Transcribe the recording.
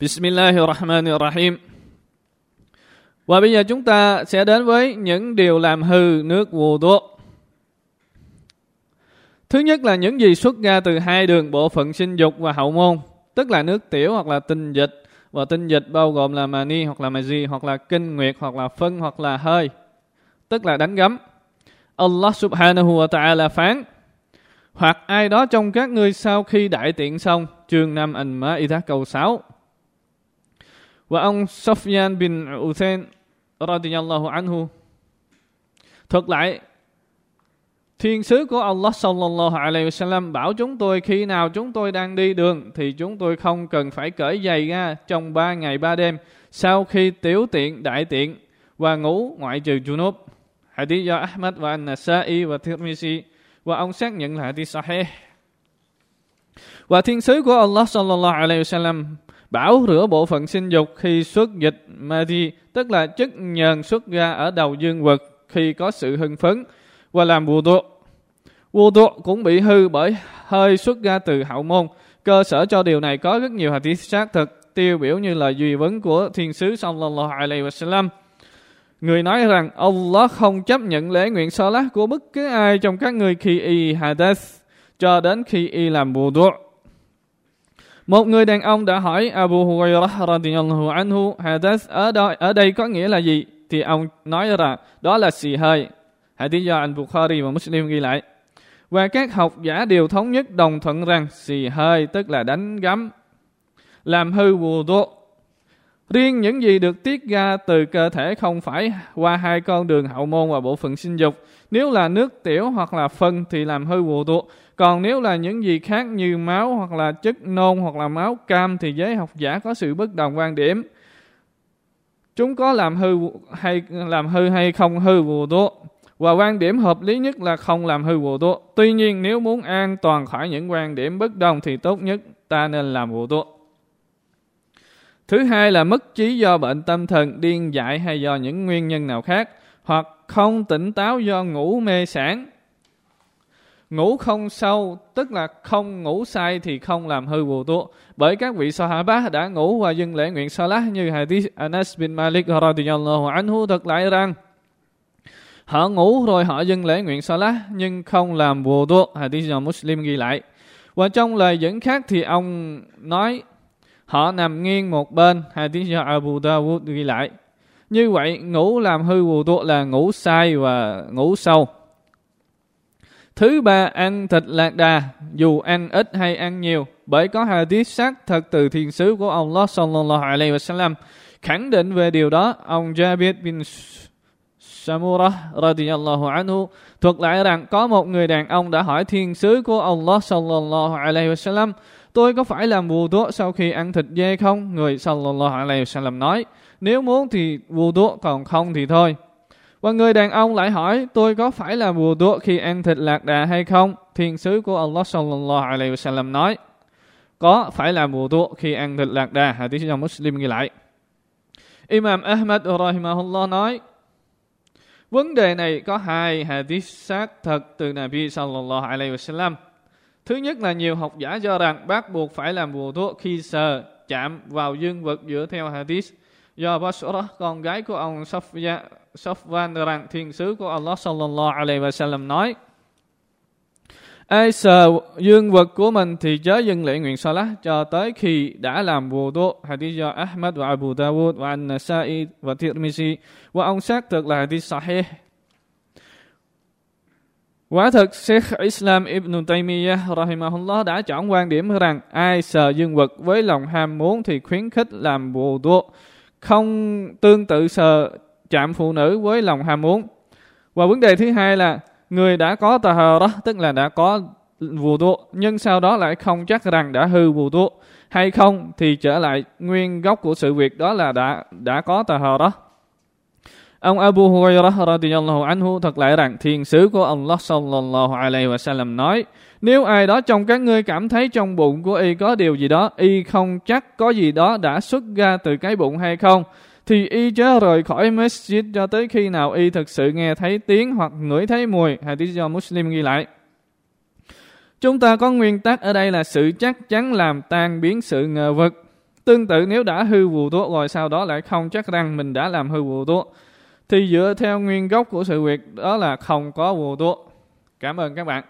Bismillahirrahmanirrahim. Và bây giờ chúng ta sẽ đến với những điều làm hư nước wudu. Thứ nhất là những gì xuất ra từ hai đường bộ phận sinh dục và hậu môn, tức là nước tiểu hoặc là tinh dịch. Và tinh dịch bao gồm là mani hoặc là maji hoặc là kinh nguyệt hoặc là phân hoặc là hơi, tức là đánh gấm. Allah subhanahu wa ta'ala phán hoặc ai đó trong các ngươi sau khi đại tiện xong chương 5 Al-Ma'idah câu 6 và ông Sufyan bin Uthain radiyallahu anhu thuật lại, Thiên sứ của Allah sallallahu alaihi wasallam bảo chúng tôi khi nào chúng tôi đang đi đường thì chúng tôi không cần phải cởi giày ra trong ba ngày ba đêm sau khi tiểu tiện, đại tiện và ngủ ngoại trừ junub. Hadith do Ahmad và An-Nasa'i và Tirmizi và ông xác nhận là hadith sahih. Và thiên sứ của Allah sallallahu alaihi wasallam bảo rửa bộ phận sinh dục khi xuất dịch Madi, tức là chất nhờn xuất ra ở đầu dương vật khi có sự hưng phấn và làm bùa tuột. Bùa tuột cũng bị hư bởi hơi xuất ra từ hậu môn. Cơ sở cho điều này có rất nhiều hadith xác thực tiêu biểu như là duy vấn của thiên sứ sallallahu alaihi wasallam. Người nói rằng Allah không chấp nhận lễ nguyện salat của bất cứ ai trong các người khi y hadath cho đến khi y làm bùa tuột. Một người đàn ông đã hỏi Abu Hurairah radiyallahu anhu hadath ở đây, ở đây có nghĩa là gì? Thì ông nói rằng đó là xì hơi. Hadith do anh Bukhari và Muslim ghi lại. Và các học giả đều thống nhất đồng thuận rằng xì hơi tức là đánh gắm, làm hư wudu. Riêng những gì được tiết ra từ cơ thể không phải qua hai con đường hậu môn và bộ phận sinh dục. Nếu là nước tiểu hoặc là phân thì làm hư wudu. Còn nếu là những gì khác như máu hoặc là chất nôn hoặc là máu cam thì giới học giả có sự bất đồng quan điểm. Chúng có làm hư hay, làm hư hay không hư wudu. Và quan điểm hợp lý nhất là không làm hư wudu. Tuy nhiên nếu muốn an toàn khỏi những quan điểm bất đồng thì tốt nhất ta nên làm wudu. Thứ hai là mất trí do bệnh tâm thần, điên dại hay do những nguyên nhân nào khác, hoặc không tỉnh táo do ngủ mê sản. Ngủ không sâu, tức là không ngủ say thì không làm hư vụ tu. Bởi các vị Sahaba đã ngủ và dừng lễ nguyện Salah như hadith Anas bin Malik radiyallahu anhu thật lại rằng Họ ngủ rồi họ dừng lễ nguyện Salah nhưng không làm vụ tu. Hadith do Muslim ghi lại. Và trong lời dẫn khác thì ông nói họ nằm nghiêng một bên. Hadith do Abu Dawud ghi lại. Như vậy ngủ làm hư vụ tu là ngủ sai và ngủ sâu. Thứ ba, ăn thịt lạc đà, dù ăn ít hay ăn nhiều, bởi có hadith xác thật từ thiên sứ của Allah sallallahu alaihi wasallam khẳng định về điều đó. Ông Jabir bin Samura radiyallahu anhu thuật lại rằng có một người đàn ông đã hỏi thiên sứ của Allah sallallahu alaihi wasallam tôi có phải làm vù đũa sau khi ăn thịt dê không? Người sallallahu alaihi wasallam nói nếu muốn thì vù đũa còn không thì thôi. Và người đàn ông lại hỏi, tôi có phải là vù đũa khi ăn thịt lạc đà hay không? Thiên sứ của Allah sallallahu alaihi wasallam nói, có phải làm vù đũa khi ăn thịt lạc đà? Hadith do Muslim ghi lại. Imam Ahmad rahimahullah nói, vấn đề này có hai hadith xác thật từ Nabi sallallahu alaihi wasallam. Thứ nhất là nhiều học giả cho rằng bác buộc phải làm bùa thuốc khi sờ, chạm vào dương vật dựa theo hadith do Basra, con gái của ông Safya, Safwan rằng thiên sứ của Allah sallallahu alaihi wasallam nói Ai sờ dương vật của mình thì chớ dừng lễ nguyện salat cho tới khi đã làm wudu. Hadith do Ahmad và Abu Dawud và An-Nasa'i và Tirmizi và ông xác thực là hadith sahih. Quả thực, Sheikh Islam Ibn Taymiyyah rahimahullah đã chọn quan điểm rằng ai sờ dương vật với lòng ham muốn thì khuyến khích làm wudu, không tương tự sờ chạm phụ nữ với lòng ham muốn. Và vấn đề thứ hai là người đã có tà hờ đó, tức là đã có vù đua, nhưng sau đó lại không chắc rằng đã hư vù đua hay không thì trở lại nguyên gốc của sự việc đó là đã đã có tà hờ đó. Ông Abu Hurairah radiyallahu anhu thuật lại rằng thiên sứ của Allah sallallahu alaihi wasallam nói, nếu ai đó trong các ngươi cảm thấy trong bụng của y có điều gì đó, y không chắc có gì đó đã xuất ra từ cái bụng hay không, thì y chớ rời khỏi masjid cho tới khi nào y thực sự nghe thấy tiếng hoặc ngửi thấy mùi. Hadith do Muslim ghi lại. Chúng ta có nguyên tắc ở đây là sự chắc chắn làm tan biến sự ngờ vực. Tương tự nếu đã hư vụ tuốt rồi, sau đó lại không chắc rằng mình đã làm hư vụ tuốt thì dựa theo nguyên gốc của sự việc, đó là không có vô tu Cảm ơn các bạn.